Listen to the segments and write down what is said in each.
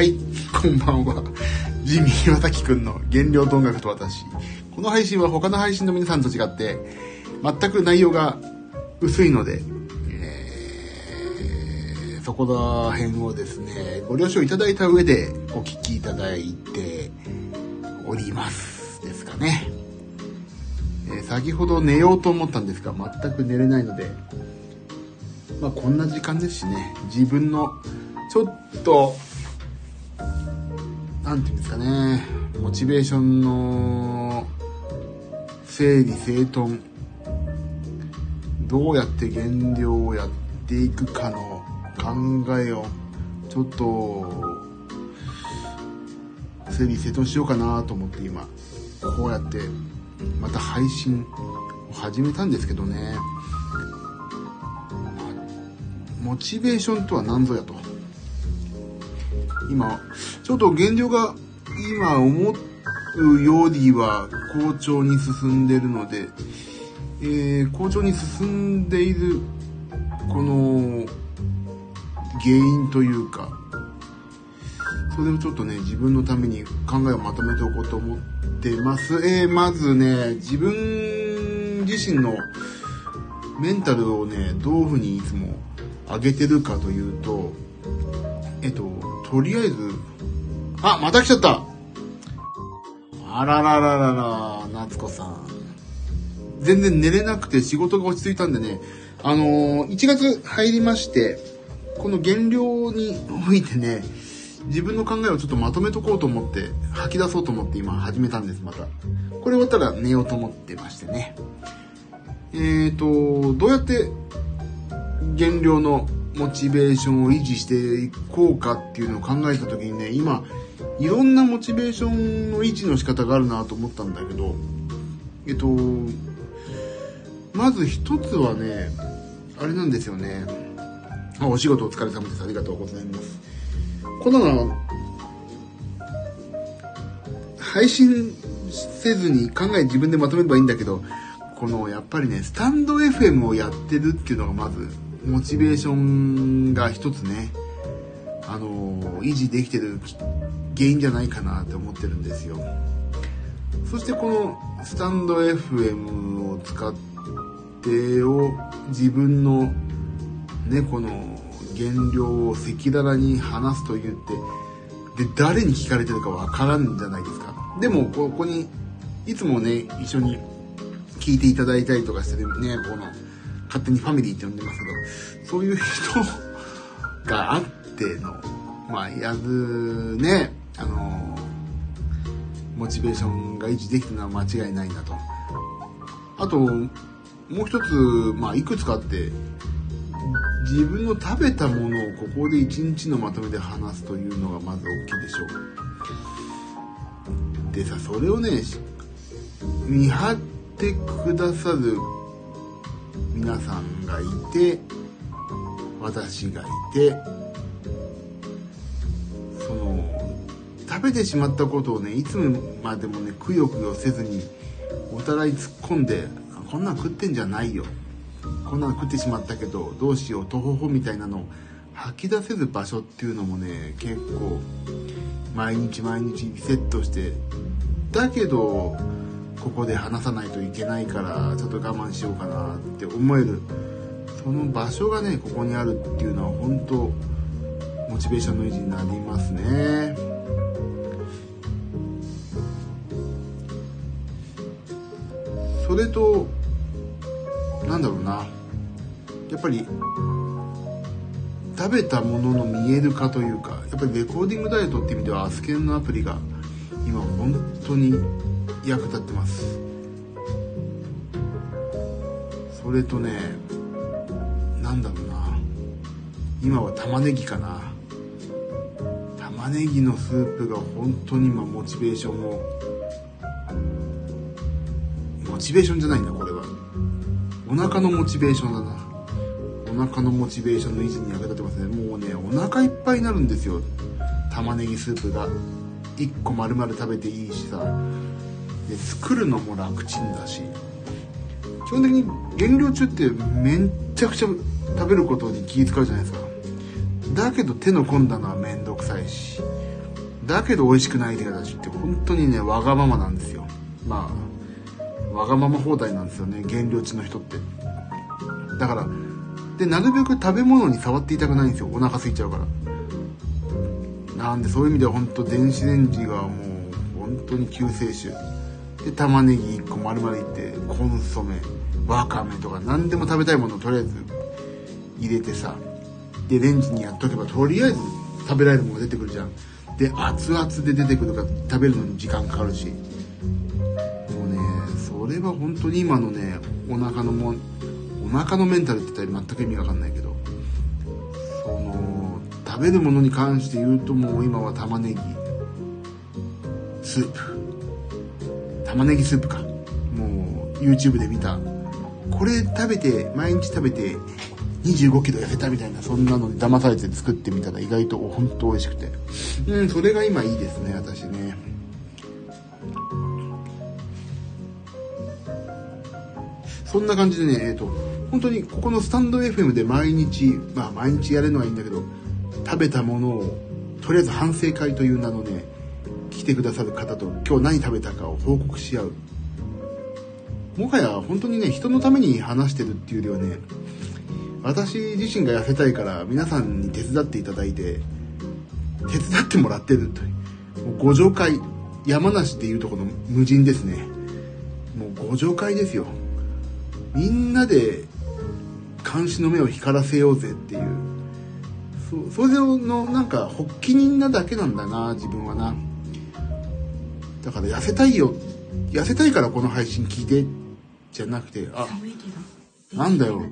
はい、こんばんは。ジミー・ワタキくんの原料と音楽と私。この配信は他の配信の皆さんと違って、全く内容が薄いので、えーそこら辺をですね、ご了承いただいた上でお聞きいただいております。ですかね。えー先ほど寝ようと思ったんですが、全く寝れないので、まあこんな時間ですしね、自分のちょっと、なんていうんですかね、モチベーションの整理整頓、どうやって減量をやっていくかの考えを、ちょっと、整理整頓しようかなと思って今、こうやって、また配信を始めたんですけどね、モチベーションとは何ぞやと。今、ちょっと減量が今思うよりは好調に進んでるので、えー好調に進んでいるこの原因というか、それをちょっとね、自分のために考えをまとめておこうと思ってます。えーまずね、自分自身のメンタルをね、どういうふうにいつも上げてるかというと、えっと、とりあえず、あ、また来ちゃったあららららら、夏子さん。全然寝れなくて仕事が落ち着いたんでね、あのー1月入りまして、この減量においてね、自分の考えをちょっとまとめとこうと思って、吐き出そうと思って今始めたんです、また。これ終わったら寝ようと思ってましてね。えーと、どうやって減量のモチベーションを維持していこうかっていうのを考えた時にね今いろんなモチベーションの維持の仕方があるなと思ったんだけどえっとまず一つはねあれなんですよね。あお仕事お疲れ様です。ありがとうございます。こんなの配信せずに考え自分でまとめればいいんだけどこのやっぱりねスタンド FM をやってるっていうのがまずモチベーションが一つね。あの維持できてる原因じゃないかなって思ってるんですよ。そしてこのスタンド FM を使ってを自分のねこの減量を赤裸々に話すと言ってで誰に聞かれてるかわからんじゃないですか。でもここにいつもね一緒に聞いていただいたりとかしてねこの勝手にファミリーって呼んでますけどそういう人があってのまあやるねあのモチベーションが維持できてるのは間違いないなと。あともう一つまあいくつかあって自分の食べたものをここで一日のまとめで話すというのがまず大きいでしょう。でさそれをね見張ってくださる皆さんがいて私がいて食べてしまったことをねいつまでもねくよくよせずにお互い突っ込んで「こんなん食ってんじゃないよ」こんなの食ってしまったけどどうしようとほほみたいなのを吐き出せる場所っていうのもね結構毎日毎日リセットしてだけどここで話さないといけないからちょっと我慢しようかなって思える。その場所がねここにあるっていうのは本当モチベーションの維持になりますね。それとなんだろうな。やっぱり食べたものの見える化というかやっぱりレコーディングダイエットって意味ではアスケンのアプリが今本当に役立ってます。それとねなんだろうな。今は玉ねぎかな。玉ねぎのスープが本当に今モチベーションをチベーションじゃないんだこれは。お腹のモチベーションだな。お腹のモチベーションの維持に役立てますね。もうねお腹いっぱいになるんですよ。玉ねぎスープが。1個丸々食べていいしさ。で作るのも楽ちんだし。基本的に減量中ってめんちゃくちゃ食べることに気使うじゃないですか。だけど手の込んだのはめんどくさいし。だけど美味しくない人たちって本当にね、わがままなんですよ。まあ、わがまま放題なんですよね、減量値の人って。だから、で、なるべく食べ物に触っていたくないんですよ。お腹空いちゃうから。なんで、そういう意味では本当電子レンジがもう、本当に救世主。で、玉ねぎ1個丸々いって、コンソメ、わかめとか何でも食べたいものをとりあえず入れてさ、で、レンジにやっとけばとりあえず食べられるものが出てくるじゃん。で、熱々で出てくるから食べるのに時間かかるし。れは本当に今のね、お腹のも、お腹のメンタルって言ったら全く意味わかんないけど、その、食べるものに関して言うともう今は玉ねぎ、スープ。玉ねぎスープか。もう YouTube で見た。これ食べて、毎日食べて25キロ痩せたみたいな、そんなのに騙されて作ってみたら意外と本当美味しくて。うん、それが今いいですね、私ね。そんな感じでね、えっ、ー、と、本当にここのスタンド FM で毎日、まあ毎日やるのはいいんだけど、食べたものを、とりあえず反省会という名のね、来てくださる方と今日何食べたかを報告し合う。もはや本当にね、人のために話してるっていうよりはね、私自身が痩せたいから皆さんに手伝っていただいて、手伝ってもらってるという。ご助会、山梨っていうとこの無人ですね。もうご助会ですよ。みんなで監視の目を光らせようぜっていう。そそれのなんか発起人なだけなんだな、自分はな。だから痩せたいよ。痩せたいからこの配信聞いて、じゃなくて、あ、なんだよ。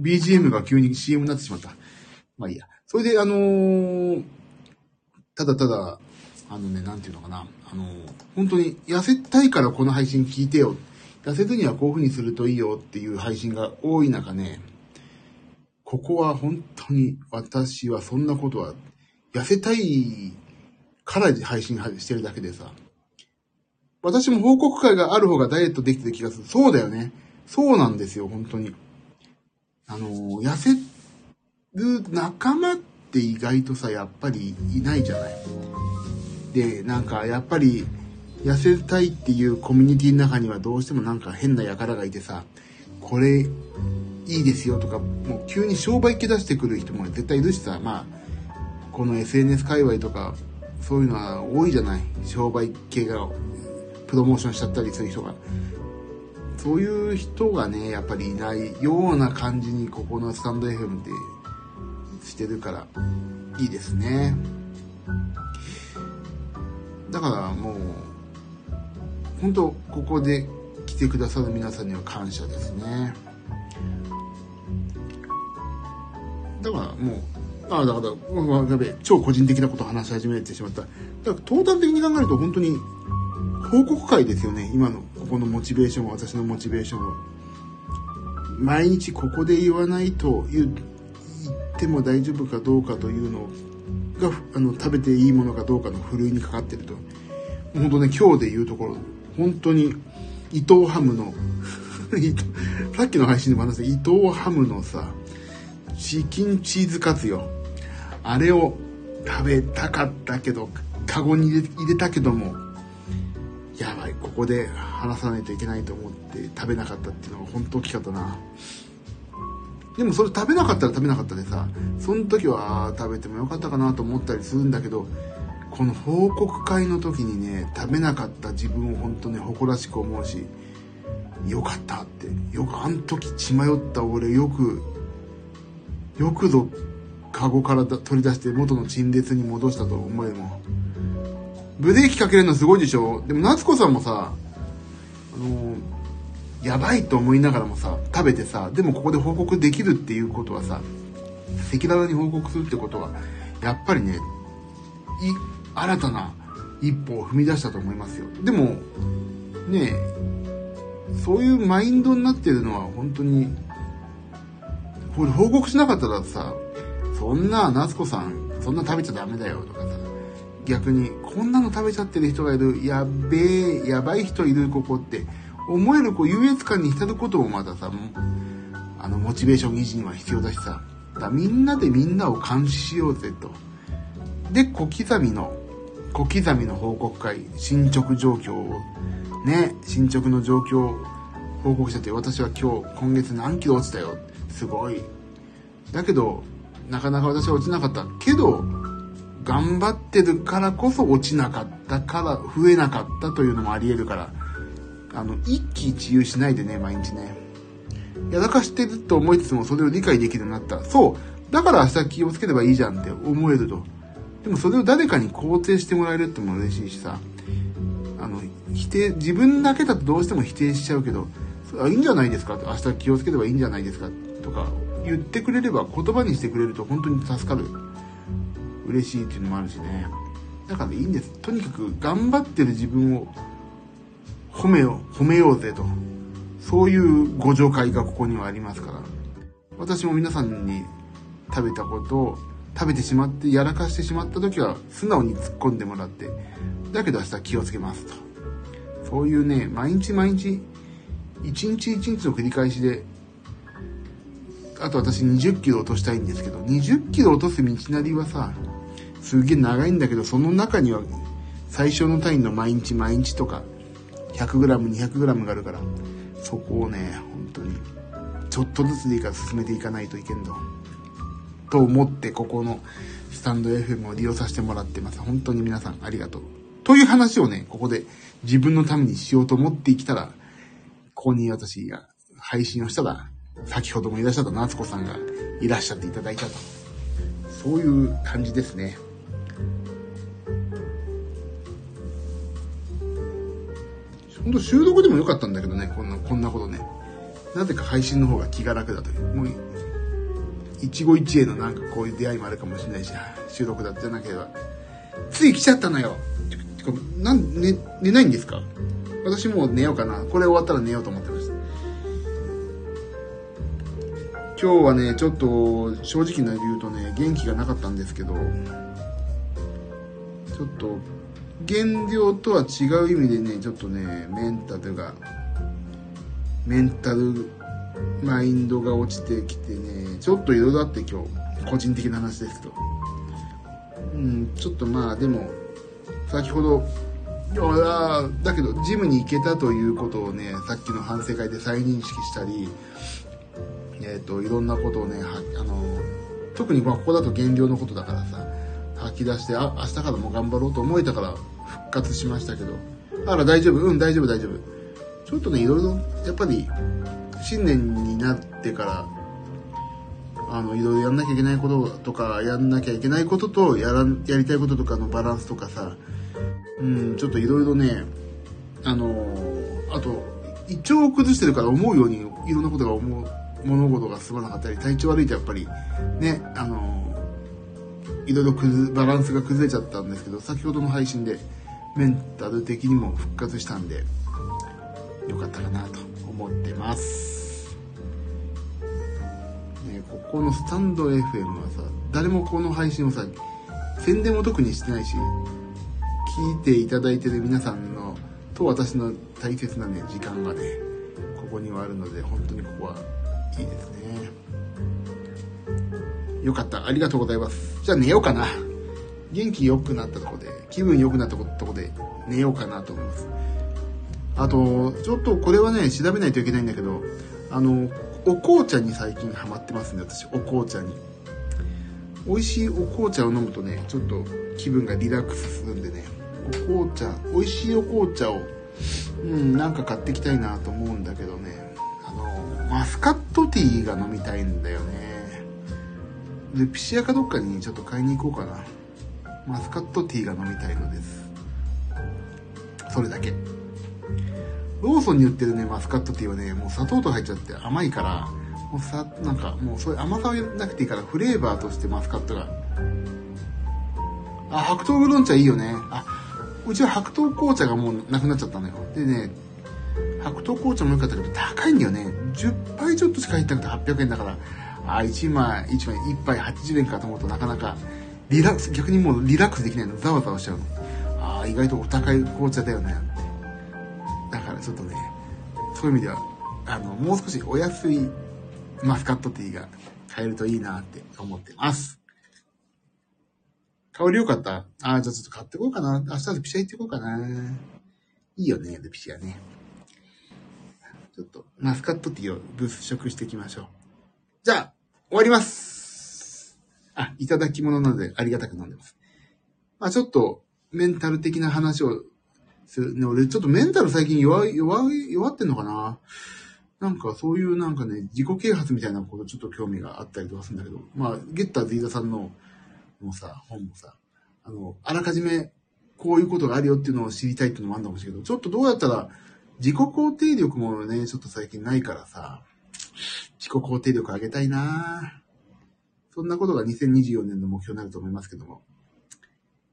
BGM が急に CM になってしまった。まあいいや。それで、あのー、ただただ、あのね、なんていうのかな。あのー、本当に痩せたいからこの配信聞いてよ。痩せずにはこういう風にするといいよっていう配信が多い中ね、ここは本当に私はそんなことは、痩せたいから配信してるだけでさ、私も報告会がある方がダイエットできてる気がする。そうだよね。そうなんですよ、本当に。あの、痩せる仲間って意外とさ、やっぱりいないじゃない。で、なんか、やっぱり、痩せたいっていうコミュニティの中にはどうしてもなんか変な輩がいてさ、これ、いいですよとか、もう急に商売気出してくる人も絶対いるしさ、まあ、この SNS 界隈とか、そういうのは多いじゃない。商売系が、プロモーションしちゃったりする人が。そういう人がね、やっぱりいないような感じに、ここのスタンド FM ってしてるから、いいですね。だからもう、本当ここで来てくださる皆さんには感謝ですね。だからもう、ああ、だから、やべえ、超個人的なことを話し始めてしまった。だからトータル的に考えると本当に報告会ですよね、今のここのモチベーションは私のモチベーションは毎日ここで言わないと言っても大丈夫かどうかというのがあの食べていいものかどうかのふるいにかかってると本当ね今日で言うところ本当に伊藤ハムのさっきの配信でも話した伊藤ハムのさチキンチーズカツよ。あれを食べたかったけどカゴに入れ入れたけどもやばいここで話さないといけないと思って食べなかったっていうのが本当大きかったな。でもそれ食べなかったら食べなかったでさその時は食べてもよかったかなと思ったりするんだけどこの報告会の時にね食べなかった自分を本当ね誇らしく思うしよかったってよくあん時血迷った俺よくよくぞカゴから取り出して元の陳列に戻したと思えもブレーキかけるのすごいでしょ？でも夏子さんもさあのやばいと思いながらもさ食べてさでもここで報告できるっていうことはさ赤裸々に報告するってことはやっぱりね新たな一歩を踏み出したと思いますよ。でもねそういうマインドになってるのは本当にこれ報告しなかったらさそんな夏子さんそんな食べちゃダメだよとかさ逆にこんなの食べちゃってる人がいるやべえやばい人いるここって思えるこう優越感に浸ることもまたさあのモチベーション維持には必要だしさだみんなでみんなを監視しようぜと。で小刻みの小刻みの報告会、進捗状況を、ね、進捗の状況を報告してて、私は今日、今月何キロ落ちたよ。すごい。だけど、なかなか私は落ちなかった。けど、頑張ってるからこそ落ちなかったから増えなかったというのもあり得るから、あの、一喜一憂しないでね、毎日ね。やらかしてると思いつつもそれを理解できるようになった。そう。だから明日気をつければいいじゃんって思えると。でもそれを誰かに肯定してもらえるっても嬉しいしさ。あの、否定、自分だけだとどうしても否定しちゃうけど、あ、いいんじゃないですか？明日気をつければいいんじゃないですか？とか言ってくれれば言葉にしてくれると本当に助かる。嬉しいっていうのもあるしね。だからいいんです。とにかく頑張ってる自分を褒めよう、褒めようぜと。そういうご助会がここにはありますから。私も皆さんに食べたことを食べてしまってやらかしてしまった時は素直に突っ込んでもらって、だけど明日気をつけますと。そういうね、毎日毎日、一日一日の繰り返しで、あと私20キロ落としたいんですけど、20キロ落とす道なりはさ、すげえ長いんだけど、その中には最小の単位の毎日毎日とか、100g、200g があるから、そこをね、本当に、ちょっとずつでいいから進めていかないといけんの。と思って、ここのスタンド FM を利用させてもらってます。本当に皆さんありがとう。という話をね、ここで自分のためにしようと思ってきたら、ここに私が配信をしたら、先ほどもいらっしゃった夏子さんがいらっしゃっていただいたと。そういう感じですね。本当収録でもよかったんだけどね、こんな、こんなことね。なぜか配信の方が気が楽だという。もう、一期一会のなんかこういう出会いもあるかもしれないし、収録だってなければ。つい来ちゃったのよ。なん、寝、寝ないんですか？私もう寝ようかな。これ終わったら寝ようと思ってました。今日はね、ちょっと正直な言うとね、元気がなかったんですけど、ちょっと減量とは違う意味でねちょっとねメンタルがメンタルマインドが落ちてきてねちょっといろいろあって今日個人的な話ですけど。うんちょっとまあでも先ほどいやだけどジムに行けたということをねさっきの反省会で再認識したりえっ、ー、といろんなことをねあの特にまあここだと減量のことだからさ吐き出してあ明日からも頑張ろうと思えたから復活しましたけど、あら大丈夫？うん大丈夫大丈夫。ちょっとね、いろいろ、やっぱり、新年になってから、あの、いろいろやんなきゃいけないこととか、やんなきゃいけないことと、やらやりたいこととかのバランスとかさ、うん、ちょっといろいろね、あの、あと、胃腸を崩してるから思うようにいろんなことが思う、物事が進まなかったり、体調悪いとやっぱり、ね、あの、いろいろバランスが崩れちゃったんですけど、先ほどの配信で、メンタル的にも復活したんで、よかったかなと思ってます。ね、ここのスタンド FM はさ、誰もこの配信をさ、宣伝も特にしてないし、聞いていただいてる皆さんの、と私の大切なね、時間がね、ここにはあるので、本当にここはいいですね。よかった。ありがとうございます。じゃあ寝ようかな。元気良くなったとこで、気分良くなったとこで寝ようかなと思います。あと、ちょっとこれはね、調べないといけないんだけど、あの、お紅茶に最近ハマってますね、私、お紅茶に。美味しいお紅茶を飲むとね、ちょっと気分がリラックスするんでね、お紅茶、美味しいお紅茶を、うん、なんか買ってきたいなと思うんだけどね、あの、マスカットティーが飲みたいんだよね。ルピシアかどっかにちょっと買いに行こうかな。マスカットティーが飲みたいのです。それだけ。ローソンに売ってるね、マスカットティーはね、もう砂糖と入っちゃって甘いから、もうさ、なんかもうそういう甘さはなくていいからフレーバーとしてマスカットが。あ、白桃ウーロン茶いいよね。あ、うちは白桃紅茶がもうなくなっちゃったのよ。でね、白桃紅茶も良かったけど高いんだよね。10杯ちょっとしか入ってなくて800円だから、あ、1枚、1枚、1杯80円かと思うとなかなかリラックス、逆にもうリラックスできないの。ざわざわしちゃうの。ああ、意外とお高い紅茶だよね。ちょっとね、そういう意味では、あの、もう少しお安いマスカットティーが買えるといいなって思ってます。香りよかった？ああ、じゃあちょっと買ってこうかな。明日ルピシア行ってこうかな。いいよね、ルピシアね。ちょっと、マスカットティーを物色していきましょう。じゃあ、終わります。あ、いただき物なのでありがたく飲んでます。まあちょっと、メンタル的な話を。ね、俺ちょっとメンタル最近弱い、弱い、弱ってんのかな？なんかそういうなんかね、自己啓発みたいなことちょっと興味があったりとかするんだけど、まあ、ゲッターズ飯田さんの、もうさ、本もさ、あの、あらかじめこういうことがあるよっていうのを知りたいっていうのもあるんだかもしれないけど、ちょっとどうやったら自己肯定力もね、ちょっと最近ないからさ、自己肯定力上げたいな。そんなことが2024年の目標になると思いますけども、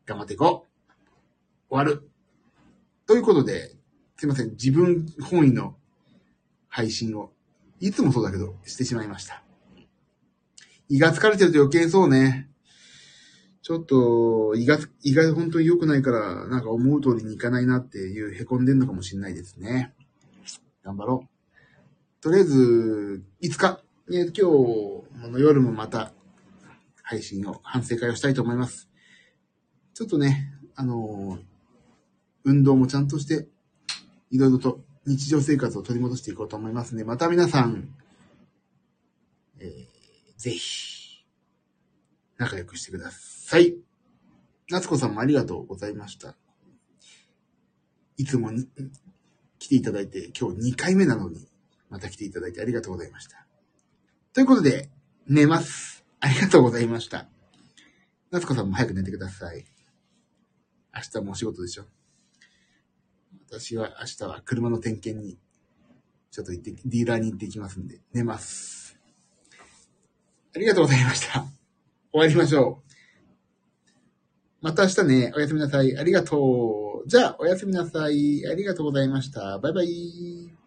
頑張っていこう。終わる。ということで、すいません、自分本位の配信を、いつもそうだけど、してしまいました。胃が疲れてると余計そうね。ちょっと、胃が、胃が本当に良くないから、なんか思う通りにいかないなっていう凹んでんのかもしれないですね。頑張ろう。とりあえず、5日、ね、今日の夜もまた、配信を、反省会をしたいと思います。ちょっとね、あのー運動もちゃんとして、いろいろと日常生活を取り戻していこうと思いますので、また皆さん、えー、ぜひ、仲良くしてください。夏子さんもありがとうございました。いつもに来ていただいて、今日2回目なのに、また来ていただいてありがとうございました。ということで、寝ます。ありがとうございました。夏子さんも早く寝てください。明日もお仕事でしょ。私は明日は車の点検に、ちょっと行って、ディーラーに行ってきますんで、寝ます。ありがとうございました。終わりましょう。また明日ね、おやすみなさい。ありがとう。じゃあ、おやすみなさい。ありがとうございました。バイバイ。